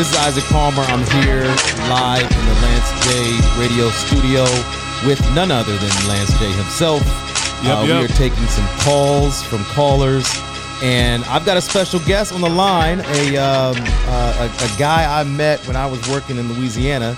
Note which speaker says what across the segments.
Speaker 1: This is Isaac Palmer. I'm here live in the Lance J radio studio with none other than Lance J himself.
Speaker 2: Yep,
Speaker 1: Uh, We are taking some calls from callers, and I've got a special guest on the line. A um, uh, a, a guy I met when I was working in Louisiana.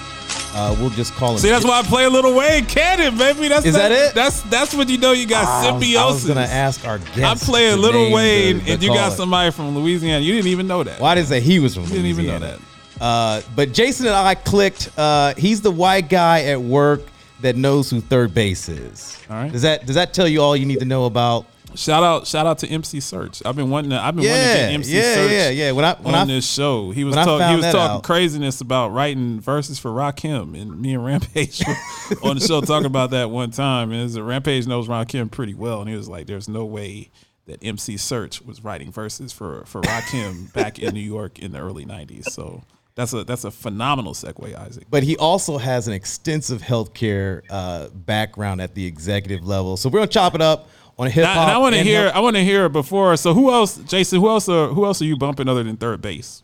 Speaker 1: Uh, we'll just call him.
Speaker 2: See, that's why I play a little Wayne Cannon, baby. That's
Speaker 1: Is that it?
Speaker 2: That's that's when you know you got
Speaker 1: I was,
Speaker 2: symbiosis.
Speaker 1: I was gonna ask our guest.
Speaker 2: I play a little Wayne,
Speaker 1: the- the
Speaker 2: and you got somebody from Louisiana. You didn't even know that.
Speaker 1: Why did I say he was from
Speaker 2: You didn't even know
Speaker 1: Louisiana? Uh, but Jason and I clicked. Uh, he's the white guy at work that knows who 3rd Bass is.
Speaker 2: All right.
Speaker 1: Does that does that tell you all you need to know about?
Speaker 2: Shout out, shout out to MC Serch. I've been wanting to. I've been wanting to get MC
Speaker 1: yeah,
Speaker 2: Serch
Speaker 1: yeah, yeah. When I when
Speaker 2: on
Speaker 1: I
Speaker 2: this show. He was talking. He was talking
Speaker 1: out-
Speaker 2: craziness about writing verses for Rakim, and me and Rampage were on the show talking about that one time. And his- Rampage knows Rakim pretty well, and he was like, "There's no way." That MC Serch was writing verses for for Rakim back in New York in the early '90s. So that's a that's a phenomenal segue, Isaac.
Speaker 1: but he also has an extensive healthcare uh, background at the executive level. So we're gonna chop it up on hip hop.
Speaker 2: I want to hear.
Speaker 1: health-
Speaker 2: I want to hear before. So who else, Jason? Who else? Are, who else are you bumping other than 3rd Bass?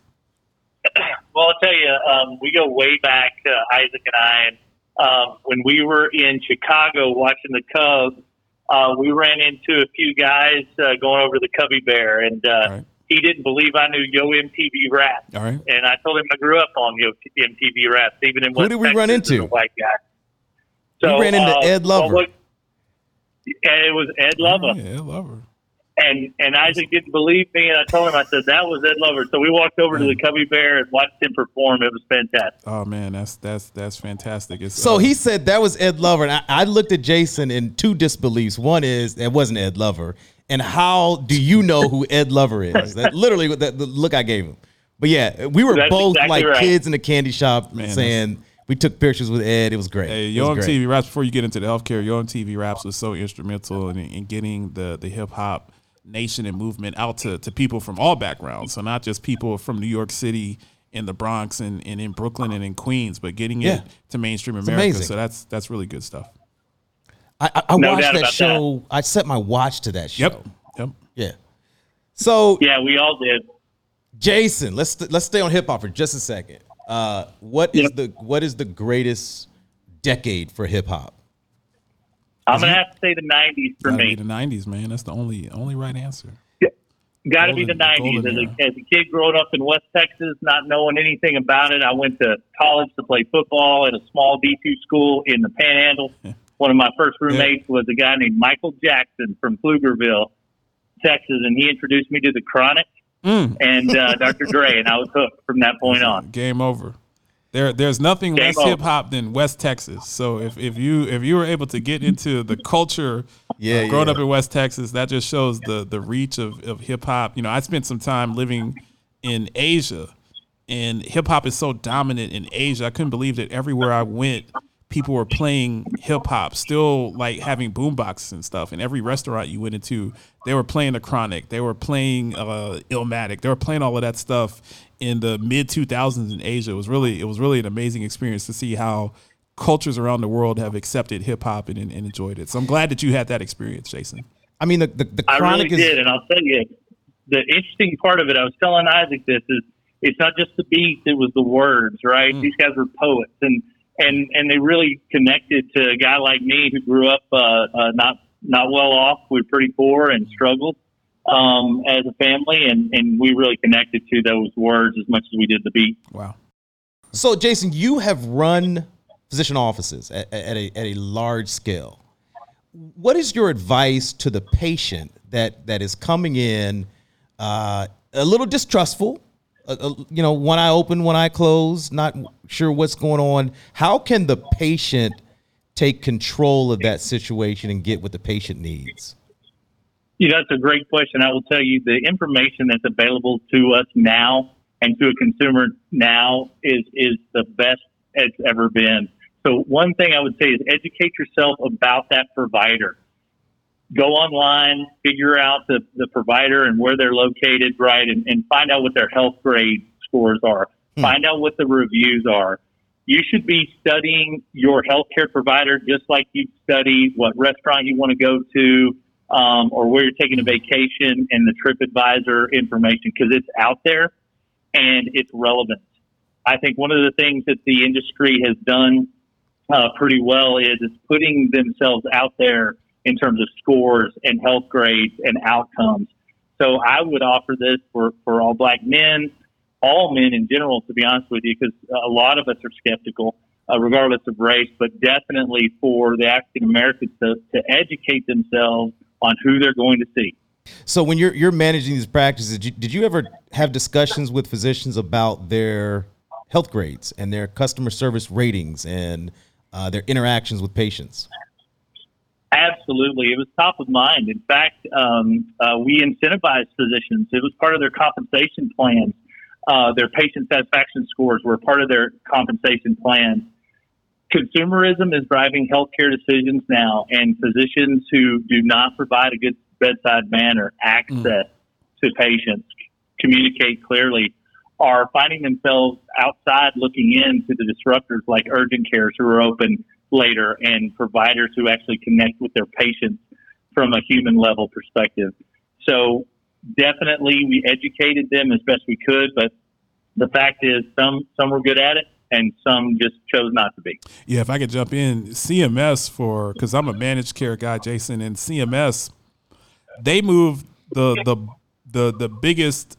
Speaker 3: Well, I'll tell you, um, we go way back, uh, Isaac and I. And um, when we were in Chicago watching the Cubs, uh, we ran into a few guys uh, going over to the Cubby Bear, and uh,
Speaker 2: All right.
Speaker 3: He didn't believe I knew Yo MTV Rap.
Speaker 2: All right.
Speaker 3: And I told him I grew up on Yo MTV Raps, even in
Speaker 1: Who did we
Speaker 3: Texas
Speaker 1: run into?
Speaker 3: a white guy.
Speaker 1: So We ran into
Speaker 3: uh,
Speaker 1: Ed Lover.
Speaker 3: well, what- and it was Ed Lover.
Speaker 2: Yeah, Lover.
Speaker 3: And and Isaac didn't believe me, and I told him I said that was Ed Lover. So we walked over to the Cubby Bear and watched him perform. It was fantastic.
Speaker 2: Oh man, that's that's that's fantastic. It's,
Speaker 1: So
Speaker 2: uh,
Speaker 1: he said that was Ed Lover, and I, I looked at Jason in two disbeliefs. One is it wasn't Ed Lover, and how do you know who Ed Lover is? That literally that the look I gave him. But yeah, we were
Speaker 3: That's
Speaker 1: both
Speaker 3: exactly
Speaker 1: like
Speaker 3: right.
Speaker 1: kids in the candy shop
Speaker 2: Man,
Speaker 1: saying we took pictures with Ed. It was great.
Speaker 2: Hey,
Speaker 1: It
Speaker 2: Yo
Speaker 1: was great.
Speaker 2: MTV Raps. Before you get into the healthcare, Yo MTV Raps was so instrumental in, in getting the the hip hop nation and movement out to, to people from all backgrounds. So not just people from New York City, in the Bronx, and, and in Brooklyn and in Queens, but getting
Speaker 1: Yeah.
Speaker 2: it to mainstream America. So that's that's really good stuff.
Speaker 1: I, I, I
Speaker 3: No
Speaker 1: watched that
Speaker 3: about
Speaker 1: show. I set my watch to that show.
Speaker 2: Yep. Yep.
Speaker 1: Yeah. So
Speaker 3: Yeah, we all did.
Speaker 1: Jason, let's let's stay on hip hop for just a second. Uh, what is
Speaker 3: Yep.
Speaker 1: the what is the greatest decade for hip hop?
Speaker 3: I'm gonna have to say the '90s for me.
Speaker 2: be the '90s, man. That's the only only right answer. Yeah.
Speaker 3: Got to be the '90s. As a, as a kid growing up in West Texas, not knowing anything about it, I went to college to play football at a small D2 school in the Panhandle. One of my first roommates was a guy named Michael Jackson from Pflugerville, Texas, and he introduced me to the Chronic
Speaker 2: Mm.
Speaker 3: and uh, Dr. Dre, and I was hooked from that point on.
Speaker 2: Game over. There, there's nothing
Speaker 3: Game
Speaker 2: less hip hop than West Texas. So if, if you if you were able to get into the culture,
Speaker 1: Yeah,
Speaker 2: uh, growing
Speaker 1: yeah.
Speaker 2: up in West Texas, that just shows the the reach of, of hip hop. You know, I spent some time living in Asia, and hip hop is so dominant in Asia. I couldn't believe that everywhere I went, people were playing hip hop, still like having boomboxes and stuff. And every restaurant you went into, they were playing the Chronic, they were playing uh, Illmatic, they were playing all of that stuff in the mid 2000s in Asia. It was really it was really an amazing experience to see how cultures around the world have accepted hip hop and, and enjoyed it. So I'm glad that you had that experience, Jason.
Speaker 1: I mean, the the, the
Speaker 3: I
Speaker 1: chronic
Speaker 3: really
Speaker 1: is
Speaker 3: did, and I'll tell you, the interesting part of it. I was telling Isaac this is it's not just the beats; it was the words. Right?
Speaker 1: Mm.
Speaker 3: These guys were poets, and and and they really connected to a guy like me who grew up uh, uh, not not well off. We were pretty poor and struggled um, as a family, and and we really connected to those words as much as we did the beat.
Speaker 2: Wow.
Speaker 1: So, Jason, you have run physician offices at, at, a, at a large scale. What is your advice to the patient that that is coming in uh, a little distrustful? You know, one eye open, one eye closed, not sure what's going on. How can the patient take control of that situation and get what the patient needs?
Speaker 3: Yeah, that's a great question. I will tell you the information that's available to us now and to a consumer now is is the best it's ever been. So one thing I would say is educate yourself about that provider. Go online, figure out the, the provider and where they're located, right, and, and find out what their health grade scores are. Find out what the reviews are. You should be studying your healthcare provider just like you study what restaurant you want to go to um, or where you're taking a vacation and the TripAdvisor information because it's out there and it's relevant. I think one of the things that the industry has done uh, pretty well is it's putting themselves out there in terms of scores and health grades and outcomes. So I would offer this for, for all black men, all men in general, to be honest with you, because a lot of us are skeptical, uh, regardless of race, but definitely for the African Americans to, to educate themselves on who they're going to see.
Speaker 1: So when you're you're managing these practices, did you, did you ever have discussions with physicians about their health grades and their customer service ratings and uh, their interactions with patients?
Speaker 3: Absolutely. It was top of mind. In fact, um, uh, we incentivized physicians. It was part of their compensation plans. Uh, their patient satisfaction scores were part of their compensation plans. Consumerism is driving healthcare decisions now, and physicians who do not provide a good bedside manner, access to patients, communicate clearly, are finding themselves outside looking into the disruptors like urgent cares who are open later and providers who actually connect with their patients from a human level perspective. So definitely we educated them as best we could, but the fact is some some were good at it and some just chose not to be.
Speaker 2: Yeah, if I could jump in, CMS for because I'm a managed care guy, Jason, and CMS, they moved the the the the biggest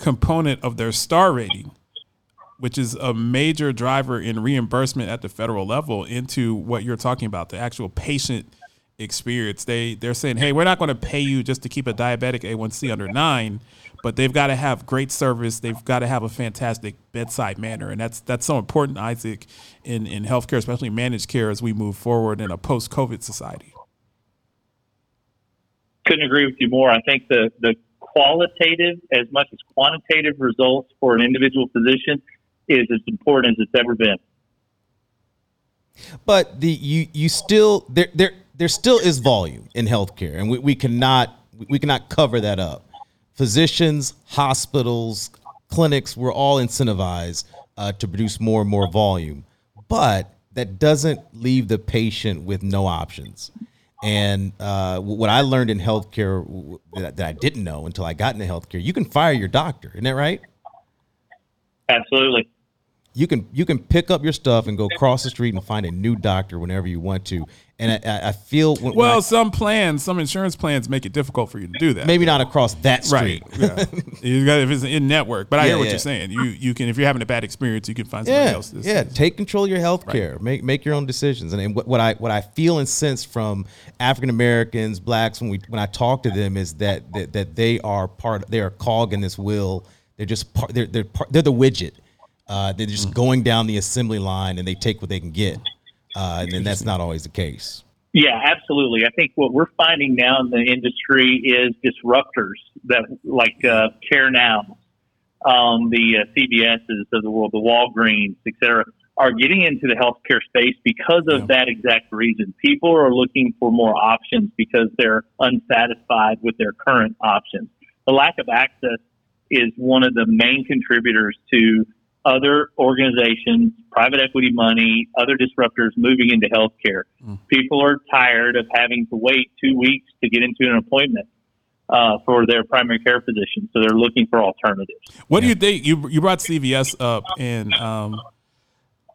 Speaker 2: component of their star rating, which is a major driver in reimbursement at the federal level, into what you're talking about, the actual patient experience. They they're saying, hey, we're not going to pay you just to keep a diabetic A1C under nine, but they've got to have great service. They've got to have a fantastic bedside manner, and that's that's so important, Isaac, in in healthcare, especially managed care, as we move forward in a post COVID society.
Speaker 3: Couldn't agree with you more. I think the the qualitative as much as quantitative results for an individual physician is as important as it's ever been.
Speaker 1: But the you you still there there there still is volume in healthcare, and we, we cannot we cannot cover that up. Physicians, hospitals, clinics, we're all incentivized uh, to produce more and more volume, but that doesn't leave the patient with no options. And uh, what I learned in healthcare that, that I didn't know until I got into healthcare, you can fire your doctor, isn't that right?
Speaker 3: Absolutely.
Speaker 1: You can you can pick up your stuff and go across the street and find a new doctor whenever you want to. And I- I, feel when, when
Speaker 2: Well,
Speaker 1: I-
Speaker 2: some plans, some insurance plans make it difficult for you to do that.
Speaker 1: maybe not across that street. Right.
Speaker 2: Yeah. you got if it's in network, but I
Speaker 1: Yeah,
Speaker 2: hear what
Speaker 1: yeah.
Speaker 2: you're saying. You you can if you're having a bad experience, you can find somebody
Speaker 1: Yeah,
Speaker 2: else.
Speaker 1: Yeah. Take control of your health care. Make make your own decisions. And, and what, what I what I feel and sense from African Americans, blacks, when we when I talk to them is that, that that they are part. They are cog in this wheel. They're just part. They're they're part, they're the widget. Uh, they're just going down the assembly line and they take what they can get. Uh, and then that's not always the case.
Speaker 3: Yeah, absolutely. I think what we're finding now in the industry is disruptors that like uh, Care Now, um, the uh, CVS's of the world, the Walgreens, et cetera, are getting into the healthcare space because of that exact reason. People are looking for more options because they're unsatisfied with their current options. The lack of access is one of the main contributors to other organizations, private equity money, other disruptors moving into healthcare. People are tired of having to wait two weeks to get into an appointment uh, for their primary care physician, so they're looking for alternatives.
Speaker 2: What do you think? You you brought CVS up, and um,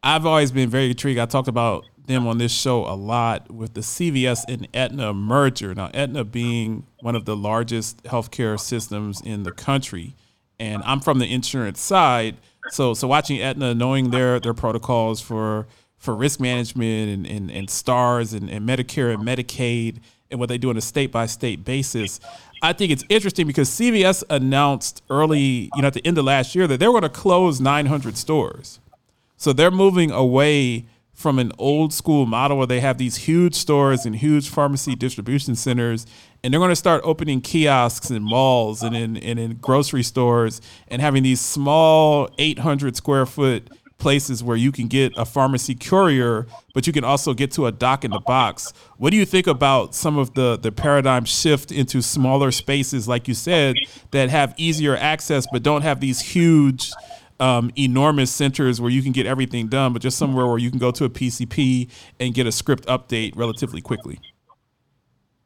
Speaker 2: I've always been very intrigued. I talked about them on this show a lot with the CVS and Aetna merger. Now, Aetna being one of the largest healthcare systems in the country, and I'm from the insurance side, so so watching Aetna, knowing their their protocols for for risk management and, and, and stars and, and Medicare and Medicaid and what they do on a state by state basis. I think it's interesting because CVS announced early, you know, at the end of last year that they were going to close 900 stores. So they're moving away from an old school model where they have these huge stores and huge pharmacy distribution centers and they're going to start opening kiosks in malls and in and in grocery stores and having these small 800 square foot places where you can get a pharmacy courier, but you can also get to a doc in the box. What do you think about some of the the paradigm shift into smaller spaces, like you said, that have easier access but don't have these huge um, enormous centers where you can get everything done, but just somewhere where you can go to a PCP and get a script update relatively quickly.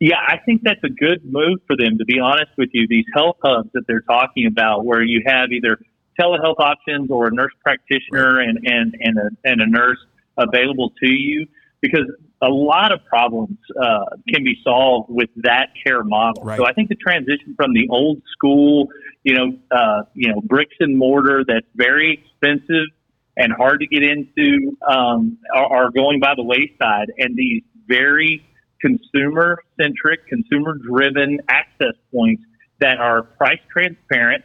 Speaker 3: Yeah, I think that's a good move for them, to be honest with you. These health hubs that they're talking about, where you have either telehealth options or a nurse practitioner and, and, and, a, and a nurse available to you, because a lot of problems uh, can be solved with that care model.
Speaker 2: Right.
Speaker 3: So I think the transition from the old school, you know, uh, you know, bricks and mortar that's very expensive and hard to get into um, are, are going by the wayside, and these very consumer centric, consumer driven access points that are price transparent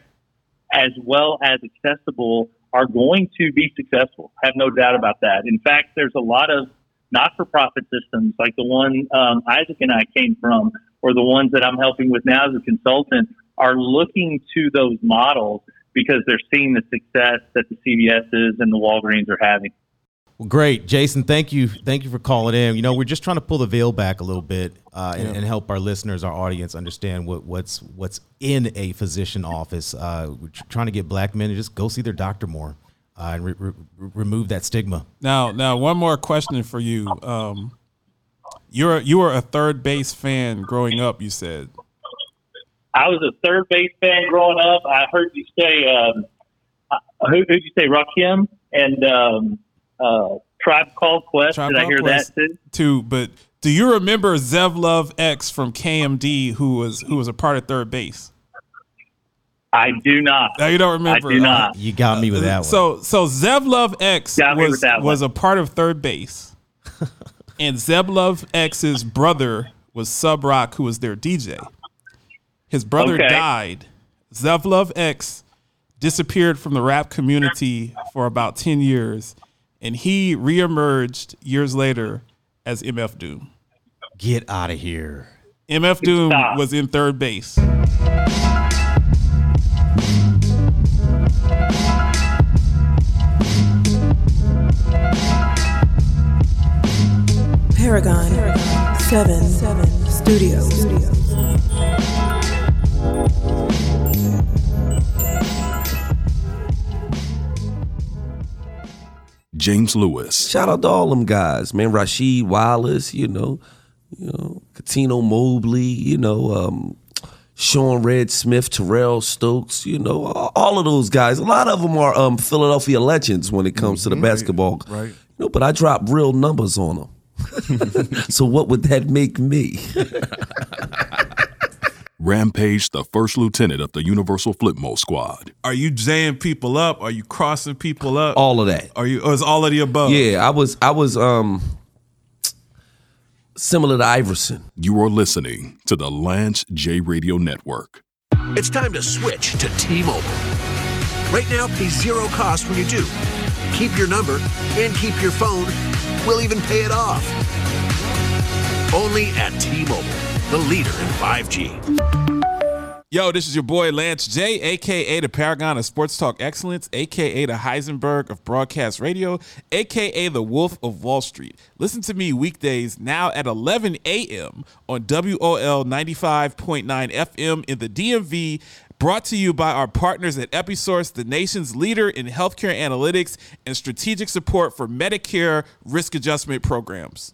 Speaker 3: as well as accessible are going to be successful. Have no doubt about that. In fact, there's a lot of not for profit systems like the one um, Isaac and I came from, or the ones that I'm helping with now as a consultant, are looking to those models because they're seeing the success that the CVSs and the Walgreens are having.
Speaker 1: Well, great, Jason. Thank you, thank you for calling in. You know, we're just trying to pull the veil back a little bit uh, and, and help our listeners, our audience, understand what, what's what's in a physician office. Uh, we're trying to get black men to just go see their doctor more uh, and re- re- remove that stigma.
Speaker 2: Now, now, one more question for you. Um, you're you were a 3rd Bass fan growing up. You said
Speaker 3: I was a 3rd Bass fan growing up. I heard you say, um, uh, who did you say, Rakim and um, uh, Tribe Called Quest?
Speaker 2: Tribe
Speaker 3: did I hear
Speaker 2: Quest.
Speaker 3: that too?
Speaker 2: too, but do you remember Zev Love X from KMD, who was who was a part of 3rd Bass?
Speaker 3: I do not.
Speaker 2: Now you don't remember.
Speaker 3: I do not.
Speaker 1: You got me with that one.
Speaker 2: So so Zev Love X was
Speaker 3: with that one.
Speaker 2: was a part of 3rd Bass, and Zev Love X's brother was Subroc, who was their DJ. His brother
Speaker 3: Okay.
Speaker 2: died. Zev Love X disappeared from the rap community for about ten years, and he reemerged years later as MF Doom.
Speaker 1: Get out of here.
Speaker 2: MF Doom
Speaker 3: Stop.
Speaker 2: was in 3rd Bass.
Speaker 4: Paragon 7 Studios.
Speaker 5: James Lewis,
Speaker 6: Shout out to all them guys, man. Rasheed Wallace, you know, you know, Cuttino Mobley, you know, um, Sean Red Smith, Terrell Stokes, you know, all, of those guys. A lot of them are um, Philadelphia legends when it comes to the basketball.
Speaker 2: right.
Speaker 6: You know, but I drop real numbers on them. so what would that make me?
Speaker 5: Rampage, the first lieutenant of the Universal Flipmode Squad.
Speaker 2: Are you jaying people up? Are you crossing people up?
Speaker 6: all of that.
Speaker 2: Are you? Or is all of the above?
Speaker 6: Yeah, I was I was um similar to Iverson.
Speaker 5: You are listening to the Lance J Radio Network.
Speaker 7: It's time to switch to T-Mobile. Right now, pay zero cost when you do. Keep your number and keep your phone. We'll even pay it off. Only at T-Mobile, the leader in 5G.
Speaker 2: Yo, this is your boy Lance J, aka the Paragon of Sports Talk Excellence, aka the Heisenberg of Broadcast Radio, aka the Wolf of Wall Street. Listen to me weekdays now at 11 a.m. on WOL 95.9 FM in the DMV. Brought to you by our partners at Episource, the nation's leader in healthcare analytics and strategic support for Medicare risk adjustment programs.